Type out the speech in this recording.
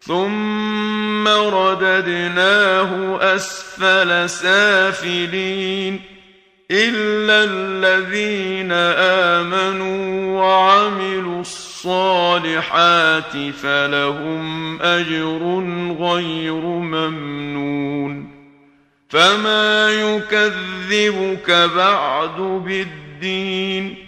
ثم رددناه اسفل سافلين الا الذين امنوا وعملوا الصالحات فلهم اجر غير ممنون فما يكذبك بعد بالدين